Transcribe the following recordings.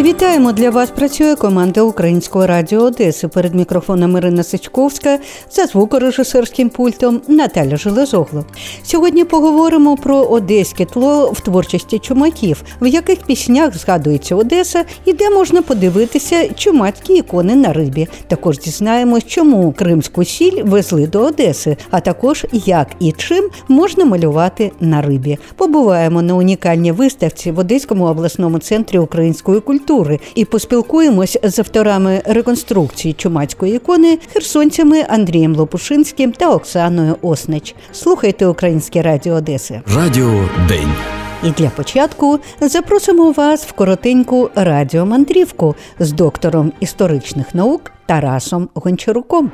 Вітаємо для вас. Працює команда Українського радіо Одеси. Перед мікрофоном Ірина Сичковська за звукорежисерським пультом Наталя Железогло. Сьогодні поговоримо про одеське тло в творчості чумаків, в яких піснях згадується Одеса і де можна подивитися чумацькі ікони на рибі. Також дізнаємось, чому кримську сіль везли до Одеси, а також як і чим можна малювати на рибі. Побуваємо на унікальній виставці в Одеському обласному центрі української культури культури і поспілкуємось з авторами реконструкції чумацької ікони херсонцями Андрієм Лопушинським та Оксаною Оснич. Слухайте Українське Радіо Одеси. Радіо День. І для початку запросимо вас в коротеньку радіомандрівку з доктором історичних наук Тарасом Гончаруком.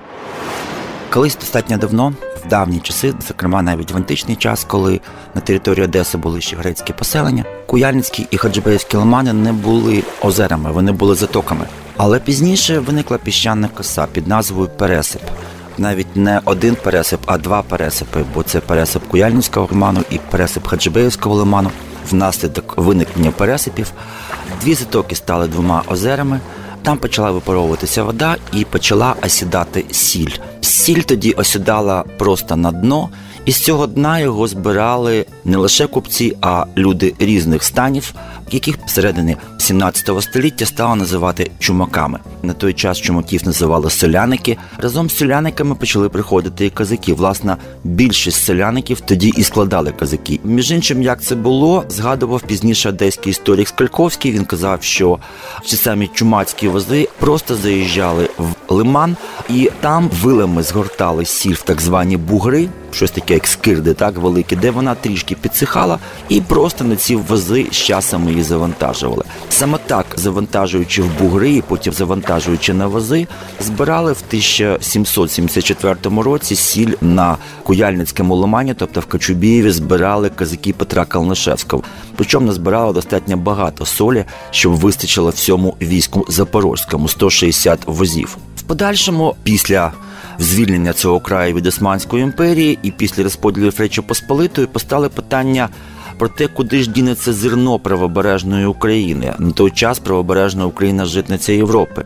Колись достатньо давно, давні часи, зокрема навіть в античний час, коли на території Одеси були ще грецькі поселення, Куяльницькі і Хаджибеївські лимани не були озерами, вони були затоками. Але пізніше виникла піщана коса під назвою Пересип. Навіть не один пересип, а два пересипи, бо це пересип Куяльницького лиману і пересип Хаджибеївського лиману. Внаслідок виникнення пересипів дві затоки стали двома озерами. Там почала випаровуватися вода і почала осідати сіль. Сіль тоді осідала просто на дно, і з цього дна його збирали не лише купці, а люди різних станів, яких всередині 17 століття стало називати чумаками. На той час чумаків називали селяники. Разом з селяниками почали приходити і казаки. Власне, більшість селяників тоді і складали казаки. Між іншим, як це було, згадував пізніше одеський історик Скальковський. Він казав, що ці самі чумацькі вози просто заїжджали в лиман, і там вилами згортали сіль в так звані бугри, щось таке, як скирди, так великі, де вона трішки підсихала, і просто на ці вози з часом її завантажували. Саме так, завантажуючи в бугри, і потім завантажуючи на вози, збирали в 1774 році сіль на Куяльницькому лимані, тобто в Кочубієві, збирали казаки Петра Калнишевського. Причому назбирали достатньо багато солі, щоб вистачило всьому війську запорозькому 160 возів. В подальшому, після звільнення цього краю від Османської імперії і після розподілу Речі Посполитої постали питання про те, куди ж дінеться зерно правобережної України на той час правобережна Україна житниця Європи.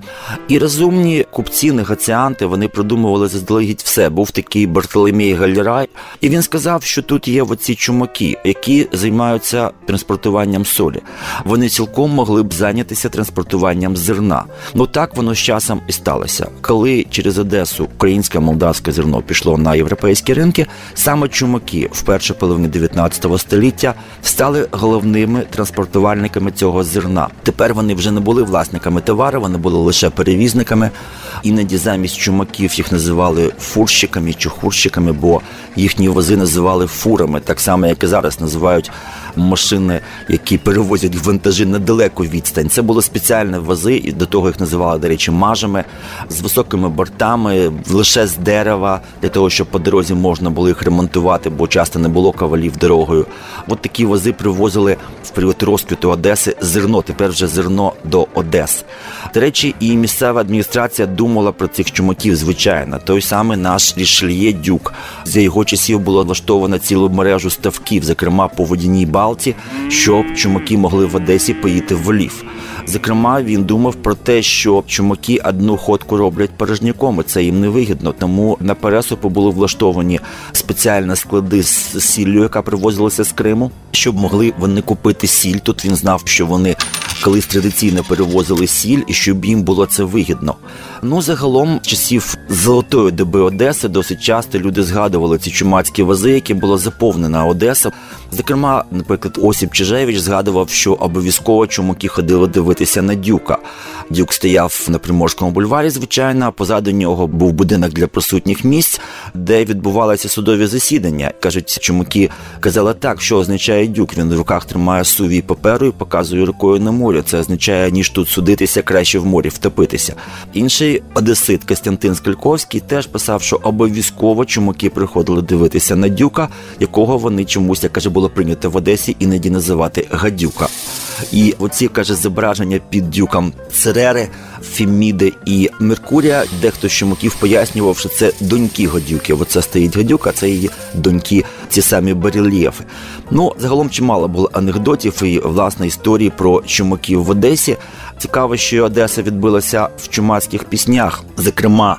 І розумні купці, негоціанти вони продумували заздалегідь все. Був такий Бартоломій Галірай, і він сказав, що тут є оці чумаки, які займаються транспортуванням солі. Вони цілком могли б зайнятися транспортуванням зерна. Ну так воно з часом і сталося. Коли через Одесу українське молдавське зерно пішло на європейські ринки, саме чумаки в першій половині 19 століття стали головними транспортувальниками цього зерна. Тепер вони вже не були власниками товару, вони були лише перевізниками. Іноді замість чумаків їх називали фурщиками чи хурщиками, бо їхні вози називали фурами, так само як і зараз називають машини, які перевозять вантажі на далеку відстань. Це були спеціальні вози, і до того їх називали, до речі, мажами з високими бортами, лише з дерева, для того, щоб по дорозі можна було їх ремонтувати, бо часто не було кавалів дорогою. От такі вози привозили в період розквіту Одеси зерно. Тепер вже зерно до Одес. До речі, і місцева адміністрація думала про цих чумаків. Звичайно, той самий наш Рішельє Дюк. За його часів було влаштовано цілу мережу ставків, зокрема по водяній Балті, щоб чумаки могли в Одесі поїти в Лів. Зокрема, він думав про те, що чумаки одну ходку роблять порожняком, і це їм не вигідно. Тому на пересупу були влаштовані спеціальні склади з сіллю, яка привозилася з Криму, щоб могли вони купити сіль. Тут він знав, що вони колись традиційно перевозили сіль, і щоб їм було це вигідно. Ну загалом часів золотої доби Одеси досить часто люди згадували ці чумацькі вози, які була заповнена Одеса. Зокрема, наприклад, Осіп Чижевич згадував, що обов'язково чумаки ходили дивитися на дюка. Дюк стояв на Приморському бульварі, звичайно. а Позаду нього був будинок для присутніх місць, де відбувалися судові засідання. кажуть, чумаки казали так, що означає дюк. Він в руках тримає сувій паперу і показує рукою на морі. Це означає, ніж тут судитися, краще в морі втопитися. Інший одесит Костянтин Скальковський теж писав, що обов'язково чумаки приходили дивитися на дюка, якого вони чомусь як каже було прийнято в Одесі іноді називати гадюка. І оці каже зображення під дюком Церери Феміди і Меркурія. Дехто з чумаків пояснював, що це доньки гадюки. Оце стоїть гадюка, це її доньки, ці самі барельєфи. Ну загалом чимало було анекдотів і власне історії про чумаків в Одесі. Цікаво, що Одеса відбилася в чумацьких піснях, зокрема.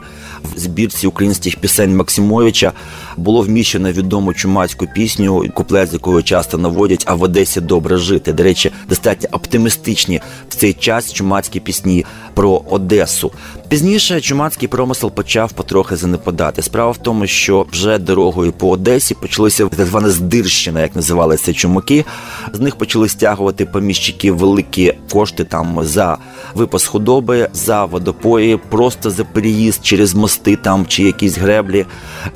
В збірці українських пісень Максимовича було вміщено відому чумацьку пісню, куплет з якою часто наводять, а в Одесі добре жити. До речі, достатньо оптимістичні в цей час чумацькі пісні про Одесу. Пізніше чумацький промисел почав потрохи занепадати. Справа в тому, що вже дорогою по Одесі почалися так звана здирщина, як називалися чумаки. З них почали стягувати поміщики великі кошти там за випас худоби, за водопої, просто за переїзд через мости там чи якісь греблі.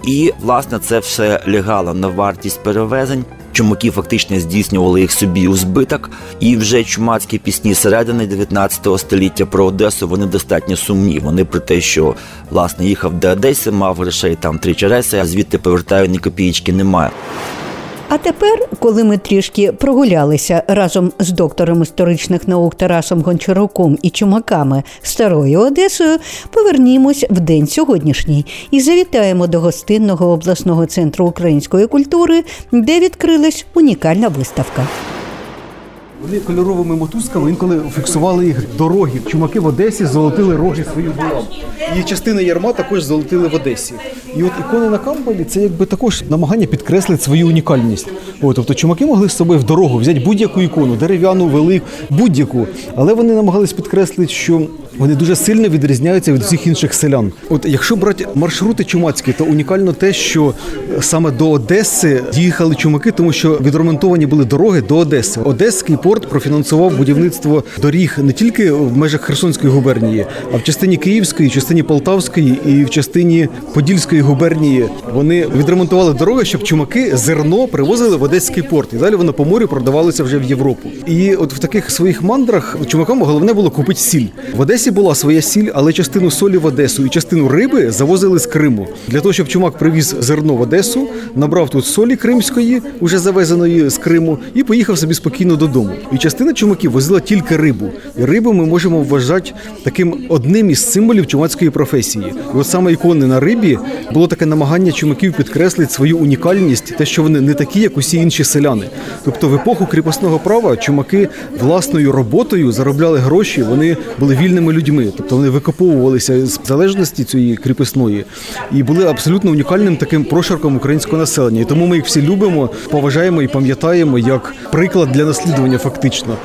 І власне це все лягало на вартість перевезень. Чумаки фактично здійснювали їх собі у збиток, і вже чумацькі пісні середини 19 століття про Одесу вони достатньо сумні. Вони про те, що власне їхав до Одеси, мав грошей там три череси, а звідти повертаю ні копієчки немає. А тепер, коли ми трішки прогулялися разом з доктором історичних наук Тарасом Гончаруком і чумаками старою Одесою, повернімось в день сьогоднішній і завітаємо до гостинного обласного центру української культури, де відкрилась унікальна виставка. Вони кольоровими мотузками інколи фіксували їх дороги. Чумаки в Одесі золотили роги свої булав. І частина ярма також золотили в Одесі. І от ікони на камбалі це якби також намагання підкреслити свою унікальність. О, тобто чумаки могли з собою в дорогу взяти будь-яку ікону, дерев'яну, велику, будь-яку. Але вони намагались підкреслити, що вони дуже сильно відрізняються від всіх інших селян. От якщо брати маршрути чумацькі, то унікально те, що саме до Одеси їхали чумаки, тому що відремонтовані були дороги до Одеси. Одеський порт профінансував будівництво доріг не тільки в межах Херсонської губернії, а в частині Київської, частині Полтавської і в частині Подільської губернії. Вони відремонтували дороги, щоб чумаки зерно привозили в Одеський порт, і далі воно по морю продавалося вже в Європу. І от в таких своїх мандрах чумакам головне було купити сіль в Одесі. була своя сіль, але частину солі в Одесу і частину риби завозили з Криму для того, щоб чумак привіз зерно в Одесу, набрав тут солі кримської, уже завезеної з Криму, і поїхав собі спокійно додому. І частина чумаків возила тільки рибу. І рибу ми можемо вважати таким одним із символів чумацької професії. І от саме ікони на рибі було таке намагання чумаків підкреслити свою унікальність, те, що вони не такі, як усі інші селяни. Тобто, в епоху кріпосного права чумаки власною роботою заробляли гроші, вони були вільними людьми, тобто вони викоповувалися з залежності цієї кріпосної і були абсолютно унікальним таким прошарком українського населення. І тому ми їх всі любимо, поважаємо і пам'ятаємо як приклад для наслідування, фактично.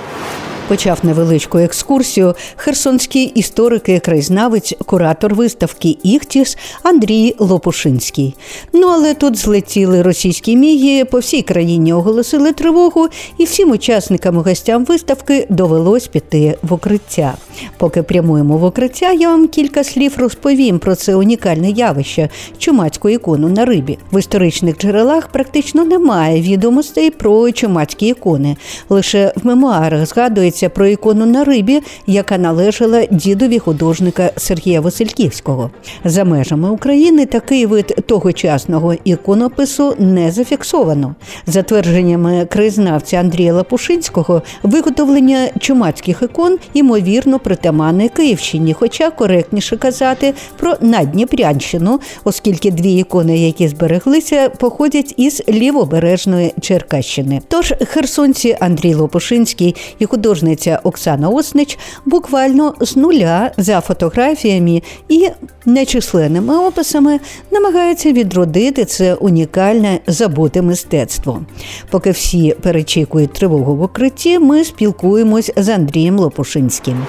Почав невеличку екскурсію херсонський історик і краєзнавець, куратор виставки Іхтіс Андрій Лопушинський. Ну але тут злетіли російські міги, по всій країні оголосили тривогу, і всім учасникам і гостям виставки довелось піти в укриття. Поки прямуємо в укриття, я вам кілька слів розповім про це унікальне явище чумацьку ікону на рибі. В історичних джерелах практично немає відомостей про чумацькі ікони. Лише в мемуарах згадується йдеться про ікону на рибі, яка належала дідові художника Сергія Васильківського. За межами України такий вид тогочасного іконопису не зафіксовано. За твердженнями краєзнавця Андрія Лапушинського, виготовлення чумацьких ікон ймовірно притаманне Київщині, хоча коректніше казати про Надніпрянщину, оскільки дві ікони, які збереглися, походять із лівобережної Черкащини. Тож херсонці Андрій Лопушинський і художник художниця Оксана Оснич буквально з нуля за фотографіями і нечисленними описами намагається відродити це унікальне забуте мистецтво. Поки всі перечікують тривогу в укритті, ми спілкуємось з Андрієм Лопушинським.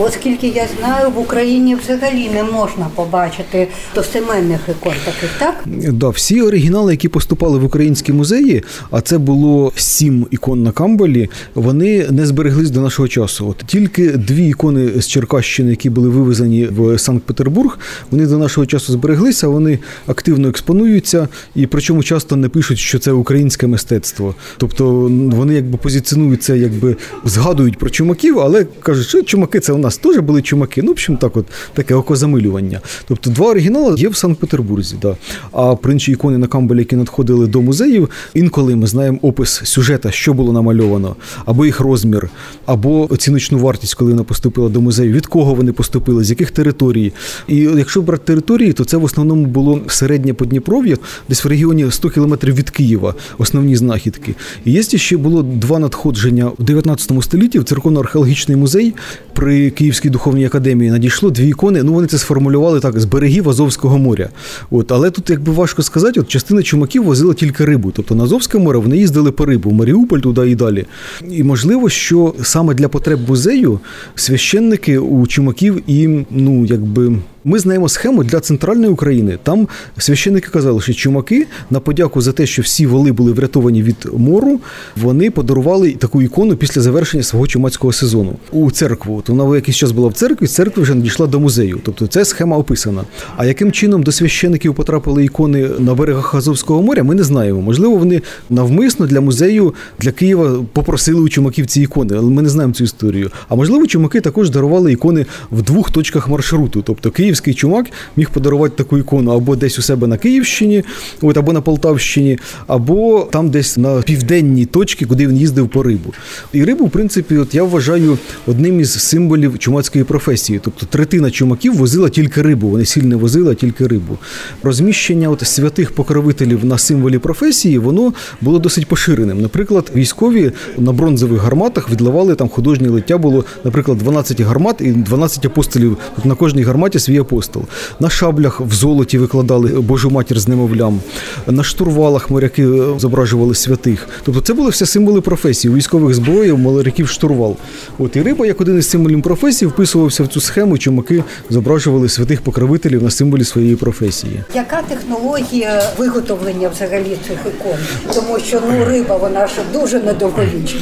Оскільки я знаю, в Україні взагалі не можна побачити достеменних ікон таких, так? Да, всі оригінали, які поступали в українські музеї, а це було сім ікон на Камбалі, вони не збереглись до нашого часу. От тільки дві ікони з Черкащини, які були вивезені в Санкт-Петербург, вони до нашого часу збереглися, вони активно експонуються, і причому часто не пишуть, що це українське мистецтво. Тобто вони якби позиціонуються, якби згадують про чумаків, але кажуть, що чумаки це у нас нас теж були чумаки. Ну, в общем, так, от таке окозамилювання. Тобто, два оригінали є в Санкт-Петербурзі. Да. А про інші ікони на камбалі, які надходили до музеїв, інколи ми знаємо опис сюжета, що було намальовано, або їх розмір, або оціночну вартість, коли вона поступила до музею, від кого вони поступили, з яких територій. І якщо брати території, то це в основному було середнє Подніпров'я, десь в регіоні 100 кілометрів від Києва, основні знахідки. І є ще було два надходження у 19 столітті в церковно-археологічний музей при Київській духовній академії надійшло дві ікони. Ну вони це сформулювали так з берегів Азовського моря. От, але тут якби важко сказати, от частина чумаків возила тільки рибу. Тобто на Азовське море вони їздили по рибу, Маріуполь туди і далі. І можливо, що саме для потреб музею священники у чумаків і ну якби. Ми знаємо схему для центральної України. Там священники казали, що чумаки на подяку за те, що всі воли були врятовані від мору, вони подарували таку ікону після завершення свого чумацького сезону у церкву. От вона якийсь час була в церкві, з церкви вже надійшла до музею. Тобто це схема описана. А яким чином до священиків потрапили ікони на берегах Азовського моря, ми не знаємо. Можливо, вони навмисно для музею для Києва попросили у чумаків ці ікони, але ми не знаємо цю історію. А можливо, чумаки також дарували ікони в двох точках маршруту. Тобто київський чумак міг подарувати таку ікону або десь у себе на Київщині, от або на Полтавщині, або там десь на південній точці, куди він їздив по рибу. І рибу, в принципі, от я вважаю одним із символів чумацької професії. Тобто третина чумаків возила тільки рибу, вони сильно возили тільки рибу. Розміщення от святих покровителів на символі професії воно було досить поширеним. Наприклад, військові на бронзових гарматах відливали там художнє лиття було, наприклад, 12 гармат і 12 апостолів. Тут на кожній гарматі свій апостол. На шаблях в золоті викладали Божу матір з немовлям. На штурвалах моряки е, зображували святих. Тобто це були все символи професії. Військових зброїв моряків штурвал. От і риба, як один із символів професії, вписувався в цю схему. Чумаки зображували святих покровителів на символі своєї професії. Яка технологія виготовлення взагалі цих ікон? Тому що ну риба вона ж дуже недовговічна.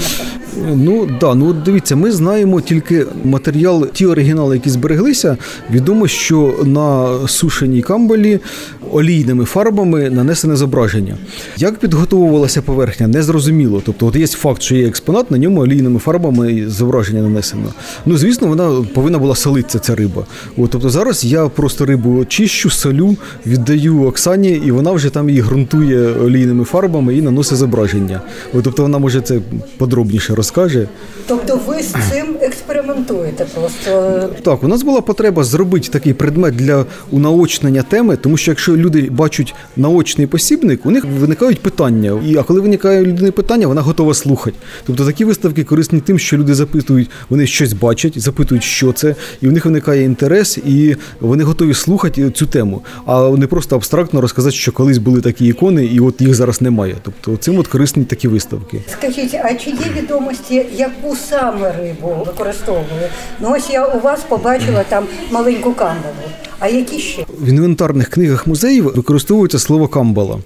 Ну да, ну дивіться, ми знаємо тільки матеріал, ті оригінали, які збереглися. Відомо, що на сушеній камбалі олійними фарбами нанесене зображення. Як підготовувалася поверхня, не зрозуміло. Тобто, от є факт, що є експонат, на ньому олійними фарбами зображення нанесено. Ну, звісно, вона повинна була солитися, ця риба. От, тобто зараз я просто рибу чищу, солю, віддаю Оксані, і вона вже там її ґрунтує олійними фарбами і наносить зображення. От, тобто вона може це подробніше розкаже. Тобто ви з цим експериментуєте просто. Так, у нас була потреба зробити такий предмет для унаочнення теми, тому що якщо люди бачать наочний посібник, у них виникають питання. І а коли виникає людини питання, вона готова слухати. Тобто такі виставки корисні тим, що люди запитують, вони щось бачать, запитують, що це, і у них виникає інтерес, і вони готові слухати цю тему, а не просто абстрактно розказати, що колись були такі ікони, і от їх зараз немає. Тобто цим от корисні такі виставки. Скажіть, а чи є відомості, яку саме рибу використовує? Ну ось я у вас побачила там маленьку камбалу. А які ще? В інвентарних книгах музеїв використовується слово камбала.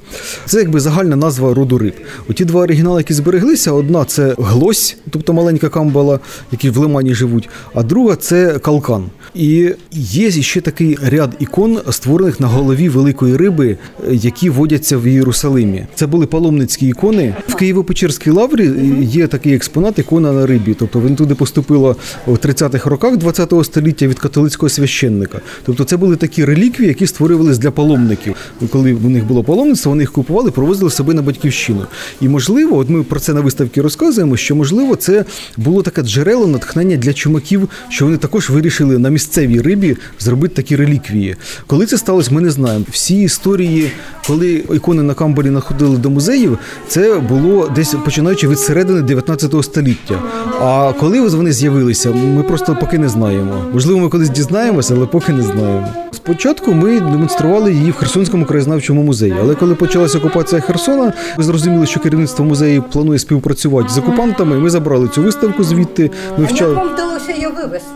Це якби загальна назва роду риб. Оті два оригінали, які збереглися, одна це глось, тобто маленька камбала, які в лимані живуть, а друга це калкан. І є ще такий ряд ікон, створених на голові великої риби, які водяться в Єрусалимі. Це були паломницькі ікони. В Києво-Печерській лаврі є такий експонат ікона на рибі. Тобто він туди поступило у 30-х роках 20-го століття від католицького священника. Тобто це були такі реліквії, які створювались для паломників. Коли в них було паломництво, вони їх купували, провозили собою на батьківщину. І можливо, от ми про це на виставці розказуємо, що можливо це було таке джерело натхнення для чумаків, що вони також вирішили на місцевій рибі зробити такі реліквії. Коли це сталося, ми не знаємо. Всі історії, коли ікони на камбалі находили до музеїв, це було десь починаючи від середини 19 століття. А коли вони з'явилися, ми просто поки не знаємо. Можливо, ми колись дізнаємося, але поки не знаємо. Спочатку ми демонстрували її в Херсонському краєзнавчому музеї, але коли почалася окупація Херсона, ми зрозуміли, що керівництво музею планує співпрацювати з окупантами. Ми забрали цю виставку звідти. Ми А як вчали. вам вдалося її вивезти?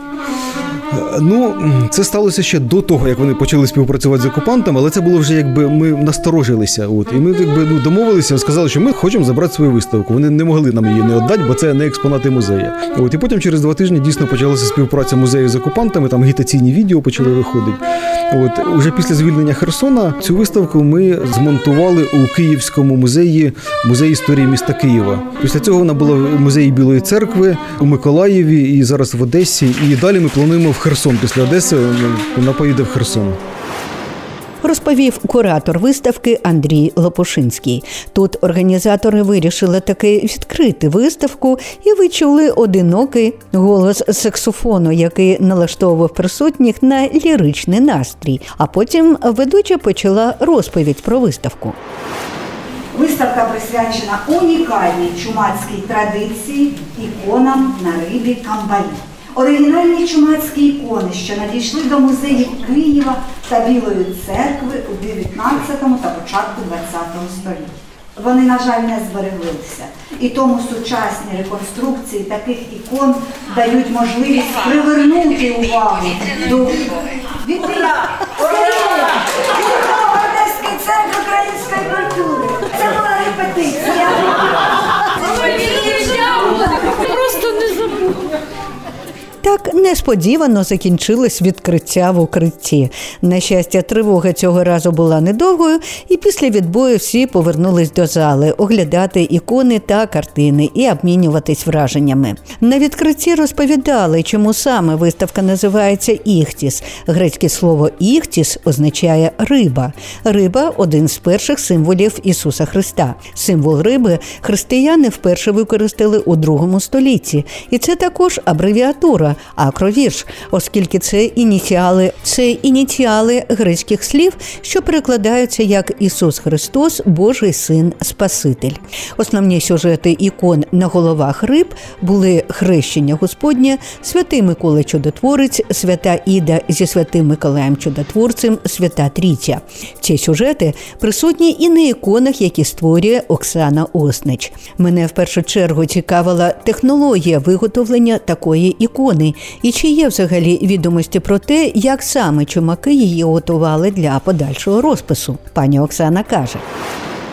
Ну, це сталося ще до того, як вони почали співпрацювати з окупантами, але це було вже якби ми насторожилися. От і ми якби ну домовилися, сказали, що ми хочемо забрати свою виставку. Вони не могли нам її не віддати, бо це не експонати музею. От і потім через два тижні дійсно почалася співпраця музею з окупантами. Там агітаційні відео почали виходити. От уже після звільнення Херсона цю виставку ми змонтували у Київському музеї музей історії міста Києва. Після цього вона була у музеї Білої церкви у Миколаєві і зараз в Одесі. І далі ми плануємо в Херсон. Після Одеси вона поїде в Херсон. Розповів куратор виставки Андрій Лопушинський. Тут організатори вирішили таки відкрити виставку, і ви чули одинокий голос саксофону, який налаштовував присутніх на ліричний настрій. А потім ведуча почала розповідь про виставку. Виставка присвячена унікальній чумацькій традиції іконам на рибі камбалі. Оригінальні чумацькі ікони, що надійшли до музеїв Києва та Білої церкви у 19 та початку 20 століття. Вони, на жаль, не збереглися. І тому сучасні реконструкції таких ікон дають можливість привернути увагу до Вітя! Ура! Одеський центр української культури. Це була репетиція. Просто не забуду. Так несподівано закінчилось відкриття в укритті. На щастя, тривога цього разу була недовгою, і після відбою всі повернулись до зали оглядати ікони та картини і обмінюватись враженнями. На відкритті розповідали, чому саме виставка називається Іхтіс. Грецьке слово іхтіс означає риба. Риба один з перших символів Ісуса Христа. Символ риби християни вперше використали у другому столітті, і це також абревіатура акровірш, оскільки це ініціали, це ініціали грецьких слів, що перекладаються як Ісус Христос, Божий Син Спаситель. Основні сюжети ікон на головах риб були хрещення Господнє, святий Микола Чудотворець, свята Іда зі святим Миколаєм Чудотворцем, свята Трійця. Ці сюжети присутні і на іконах, які створює Оксана Оснич. Мене в першу чергу цікавила технологія виготовлення такої ікони, і чи є взагалі відомості про те, як саме чумаки її готували для подальшого розпису. Пані Оксана каже.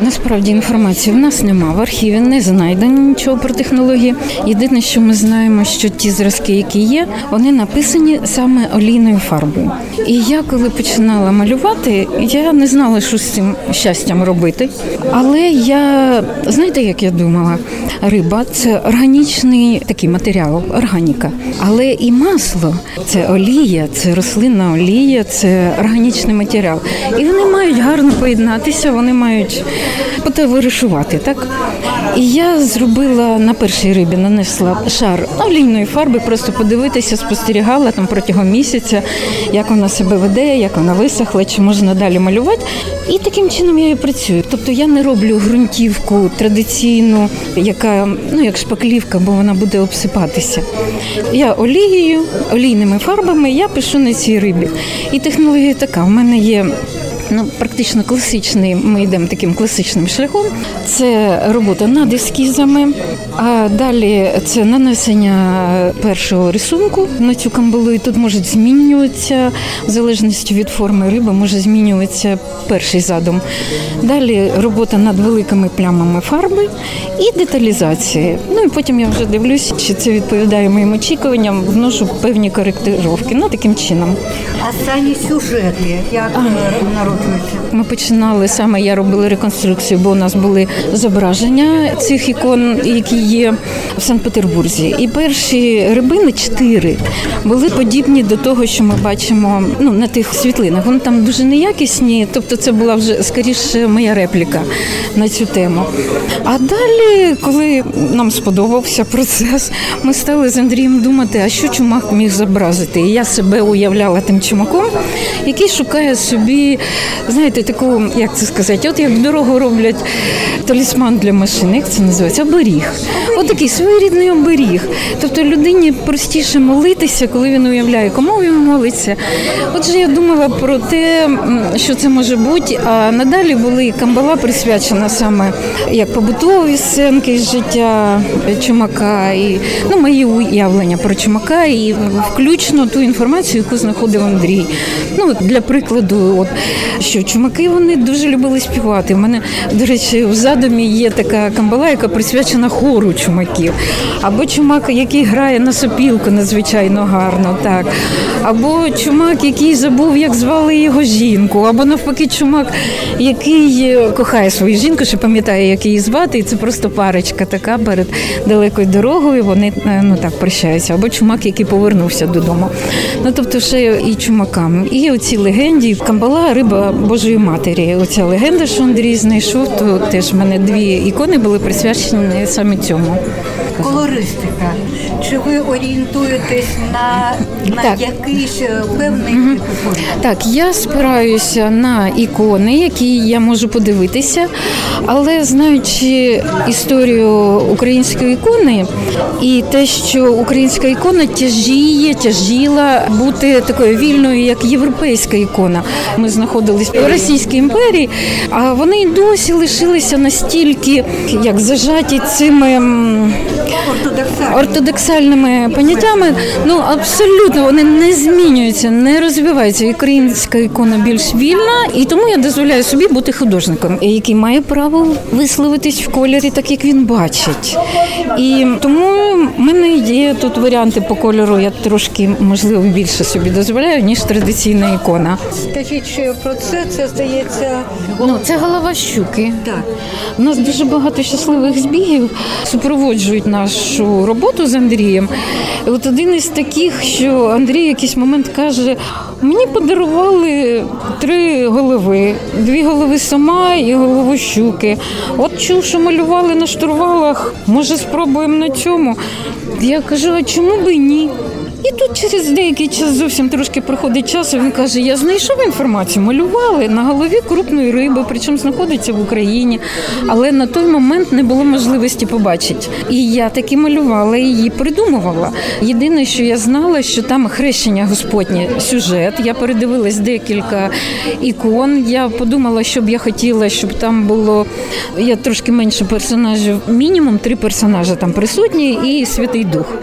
Насправді інформації в нас нема. В архіві не знайдено нічого про технології. Єдине, що ми знаємо, що ті зразки, які є, вони написані саме олійною фарбою. І я коли починала малювати, я не знала, що з цим щастям робити. Але я знаєте, як я думала, риба це органічний такий матеріал, органіка. Але і масло це олія, це рослинна олія, це органічний матеріал. І вони мають гарно поєднатися, вони мають потоваришувати, так? І я зробила на першій рибі, нанесла шар олійної фарби, просто подивитися, спостерігала там протягом місяця, як вона себе веде, як вона висохла, чи можна далі малювати. І таким чином я і працюю. Тобто я не роблю ґрунтівку традиційну, яка ну як шпаклівка, бо вона буде обсипатися. Я олією, олійними фарбами я пишу на цій рибі. І технологія така. У мене є ну, практично класичний. Ми йдемо таким класичним шляхом. Це робота над ескізами, а далі це нанесення першого рисунку на цю камбалу. І тут можуть змінюватися в залежності від форми риби, може змінюватися перший задум. Далі робота над великими плямами фарби і деталізації. Ну і потім я вже дивлюся, чи це відповідає моїм очікуванням, вношу певні коректировки. Ну таким чином. А самі сюжети, як народжуються? Ми починали саме. Я робила реконструкцію, бо у нас були зображення цих ікон, які є в Санкт-Петербурзі. І перші рибини чотири були подібні до того, що ми бачимо ну, на тих світлинах. Вони там дуже неякісні, тобто це була вже скоріше моя репліка на цю тему. А далі, коли нам сподобався процес, ми стали з Андрієм думати, а що чумак міг зобразити. І я себе уявляла тим чумаком, який шукає собі знаєте, таку, як це сказати, от як дорогу роблять талісман для машини, як це називається? Оберіг. От такий своєрідний оберіг. Тобто людині простіше молитися, коли він уявляє, кому він молиться. Отже, я думала про те, що це може бути. А надалі були камбала присвячена саме як побутові сценки з життя чумака, і ну, мої уявлення про чумака, і включно ту інформацію, яку знаходив Андрій. Ну, Для прикладу, от, що чумаки вони дуже любили співати. У мене, до речі, в задумі є така камбала, яка присвячена хору чумаків. Або чумак, який грає на сопілку надзвичайно гарно, так. Або чумак, який забув, як звали його жінку, або навпаки, чумак, який кохає свою жінку, що пам'ятає, як її звати, і це просто парочка така перед далекою дорогою. Вони ну так прощаються, або чумак, який повернувся додому. Ну тобто, ще і чумакам. І оці легенді Камбала, риба Божої Матері. Оця легенда, що Андрій знайшов, то теж в мене дві ікони були присвячені саме цьому. Колористика. Чи ви орієнтуєтесь на, на Так. якийсь певний ікони? Так, я спираюся на ікони, які я можу подивитися, але знаючи історію української ікони і те, що українська ікона тяжіє, тяжіла бути такою вільною, як європейська ікона. Ми знаходились в Російській імперії, а вони й досі лишилися настільки як зажаті цими. Ортодоксальними поняттями, ну абсолютно вони не змінюються, не розвиваються. Українська ікона більш вільна, і тому я дозволяю собі бути художником, який має право висловитись в кольорі, так як він бачить. І тому в мене є тут варіанти по кольору. Я трошки можливо більше собі дозволяю, ніж традиційна ікона. Скажіть, що про це це здається. Ну, це голова щуки. Так. У нас дуже багато щасливих збігів супроводжують нашу роботу з Андрієм. І от один із таких, що Андрій в якийсь момент каже: мені подарували три голови: дві голови сама і голову щуки. От чув, що малювали на штурвалах. Може, спробуємо на цьому. Я кажу, а чому би ні? І тут через деякий час зовсім трошки проходить час. і Він каже: Я знайшов інформацію, малювали на голові крупної риби, причому знаходиться в Україні, але на той момент не було можливості побачити. І я таки малювала її придумувала. Єдине, що я знала, що там хрещення Господнє сюжет. Я передивилась декілька ікон. Я подумала, що б я хотіла, щоб там було я трошки менше персонажів, мінімум три персонажі там присутні, і Святий Дух.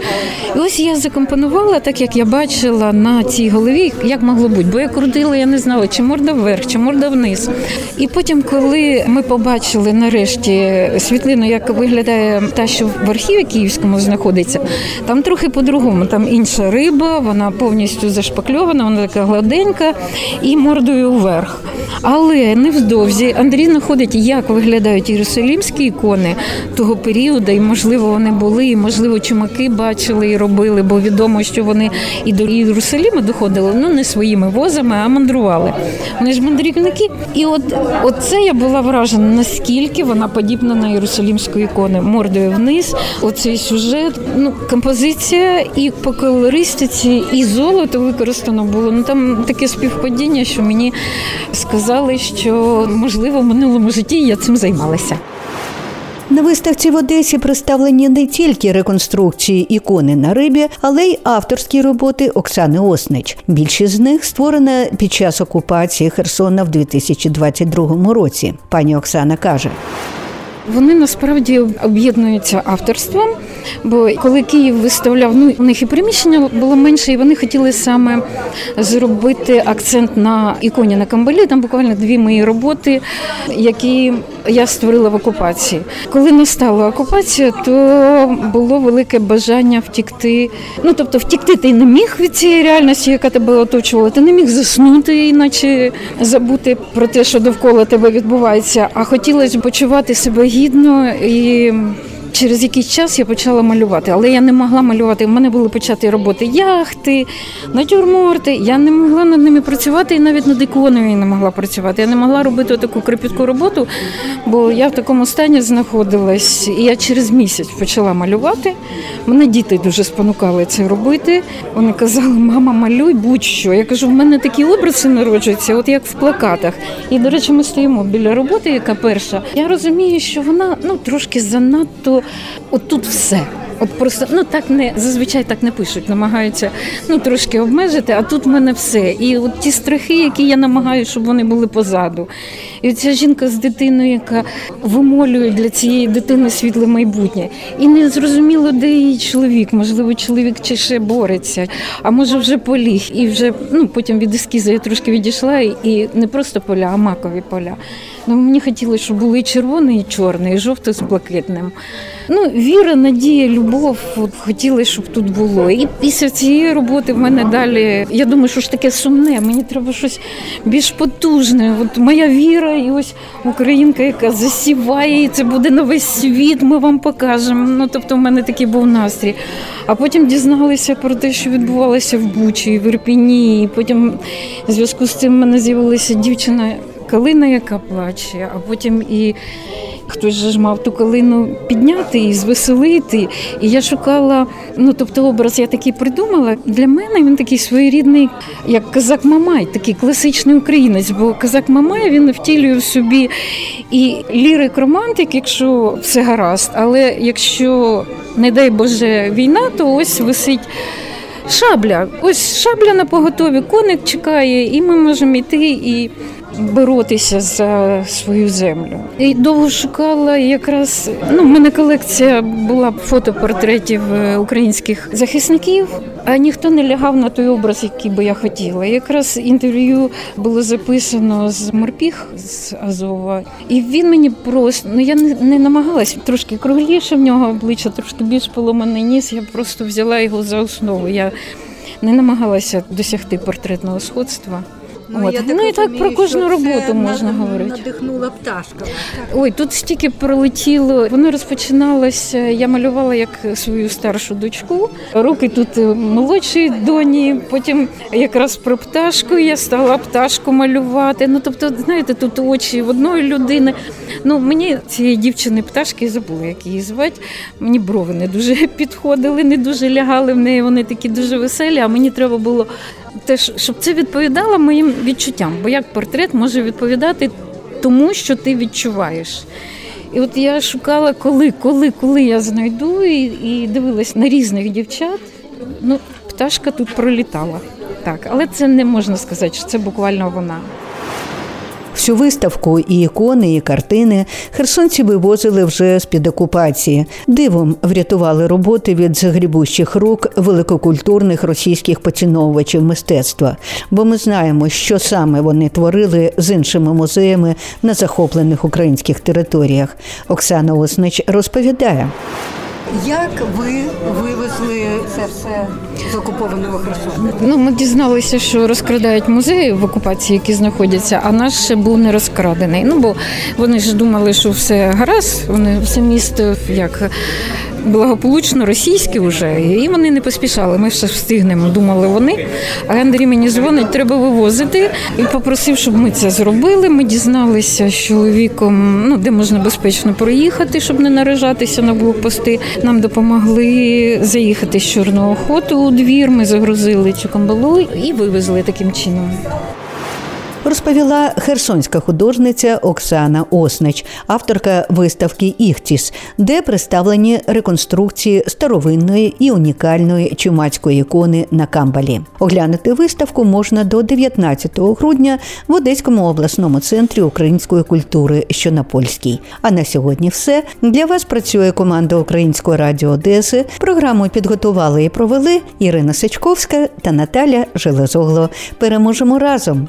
І ось я закомпонувала, так як я бачила на цій голові, як могло бути. Бо я крутила, я не знала, чи морда вверх, чи морда вниз. І потім, коли ми побачили нарешті світлину, як виглядає та, що в архіві київському знаходиться, там трохи по-другому. Там інша риба, вона повністю зашпакльована, вона така гладенька і мордою вверх. Але невдовзі Андрій знаходить, як виглядають єрусалімські ікони того періоду, і можливо вони були, і можливо чумаки бачили і робили, бо відомо, що вони і до Єрусалима доходили, ну не своїми возами, а мандрували. Вони ж мандрівники. І от, от це я була вражена, наскільки вона подібна на єрусалімську ікону. Мордою вниз, оцей сюжет, ну композиція і по колористиці, і золото використано було. Ну там таке співпадіння, що мені сказали, що можливо в минулому житті я цим займалася. На виставці в Одесі представлені не тільки реконструкції ікони на рибі, але й авторські роботи Оксани Оснич. Більшість з них створена під час окупації Херсона в 2022 році. Пані Оксана каже. Вони насправді об'єднуються авторством, бо коли Київ виставляв, ну у них і приміщення було менше, і вони хотіли саме зробити акцент на іконі на Камбалі. Там буквально дві мої роботи, які я створила в окупації. Коли настала окупація, то було велике бажання втікти. Ну тобто, втікти ти не міг від цієї реальності, яка тебе оточувала. Ти не міг заснути, іначе забути про те, що довкола тебе відбувається. А хотілося почувати себе гідно і через якийсь час я почала малювати, але я не могла малювати. У мене були початі роботи яхти, натюрморти. Я не могла над ними працювати і навіть над іконою не могла працювати. Я не могла робити таку кропітку роботу, бо я в такому стані знаходилась. І я через місяць почала малювати. Мене діти дуже спонукали це робити. Вони казали, мама, малюй будь-що. Я кажу, в мене такі образи народжуються, от як в плакатах. І, до речі, ми стоїмо біля роботи, яка перша. Я розумію, що вона ну трошки занадто от тут все. От просто ну так не зазвичай так не пишуть, намагаються ну трошки обмежити, а тут в мене все. І от ті страхи, які я намагаюся, щоб вони були позаду. І ця жінка з дитиною, яка вимолює для цієї дитини світле майбутнє. І не зрозуміло, де її чоловік. Можливо, чоловік чи ще бореться, а може вже поліг. І вже ну потім від ескізу я трошки відійшла, і не просто поля, а макові поля. Ну, Мені хотілося, щоб були червоний, і чорний, і жовтий з блакитним. Ну, Віра, надія, любов. От хотілося, щоб тут було. І після цієї роботи в мене далі. Я думаю, що ж таке сумне. Мені треба щось більш потужне. От моя віра, і ось українка, яка засіває, і це буде на весь світ. Ми вам покажемо. Ну тобто, в мене такий був настрій. А потім дізналися про те, що відбувалося в Бучі, в Ірпіні. І Потім в зв'язку з цим в мене з'явилася дівчина калина, яка плаче, а потім і хтось же ж мав ту калину підняти і звеселити. І я шукала, ну тобто образ я такий придумала. Для мене він такий своєрідний, як казак Мамай, такий класичний українець. Бо казак Мамай він втілює в собі і лірик романтик, якщо все гаразд. Але якщо, не дай Боже, війна, то ось висить. Шабля, ось шабля на поготові, коник чекає, і ми можемо йти і боротися за свою землю. І довго шукала якраз. Ну, в мене колекція була фотопортретів е, українських захисників, а ніхто не лягав на той образ, який би я хотіла. Якраз інтерв'ю було записано з Морпіг з Азова, і він мені просто ну я не, намагалась трошки кругліше в нього обличчя, трошки більш поломаний ніс. Я просто взяла його за основу. Я не намагалася досягти портретного сходства. Ну, От. я ну і так розумію, про кожну роботу можна говорити. Надихнула пташка. Ой, тут стільки пролетіло. Воно розпочиналося. Я малювала як свою старшу дочку. Руки тут е, молодшій доні. Потім якраз про пташку я стала пташку малювати. Ну тобто, знаєте, тут очі в одної людини. Ну мені цієї дівчини пташки забула, як її звати. Мені брови не дуже підходили, не дуже лягали в неї. Вони такі дуже веселі. А мені треба було теж, щоб це відповідало моїм відчуттям. Бо як портрет може відповідати тому, що ти відчуваєш. І от я шукала, коли, коли, коли я знайду, і, і дивилась на різних дівчат. Ну, пташка тут пролітала. Так, але це не можна сказати, що це буквально вона. Всю виставку і ікони, і картини херсонці вивозили вже з під окупації. Дивом врятували роботи від загрібущих рук великокультурних російських поціновувачів мистецтва. Бо ми знаємо, що саме вони творили з іншими музеями на захоплених українських територіях. Оксана Оснич розповідає. Як ви вивезли це все з окупованого Херсона? Ну, ми дізналися, що розкрадають музеї в окупації, які знаходяться, а наш ще був не розкрадений. Ну бо вони ж думали, що все гаразд, вони все місто як. Благополучно російське вже, і вони не поспішали. Ми все встигнемо, думали вони. А Андрій мені дзвонить, треба вивозити. І попросив, щоб ми це зробили. Ми дізналися з чоловіком, ну де можна безпечно проїхати, щоб не наражатися на блокпости. Нам допомогли заїхати з Чорного хоту у двір. Ми загрузили цю камбалу і вивезли таким чином. Розповіла херсонська художниця Оксана Оснич, авторка виставки Іхтіс, де представлені реконструкції старовинної і унікальної чумацької ікони на Камбалі. Оглянути виставку можна до 19 грудня в Одеському обласному центрі української культури, що на польській. А на сьогодні все для вас працює команда Української радіо Одеси. Програму підготували і провели Ірина Сичковська та Наталя Железогло. Переможемо разом.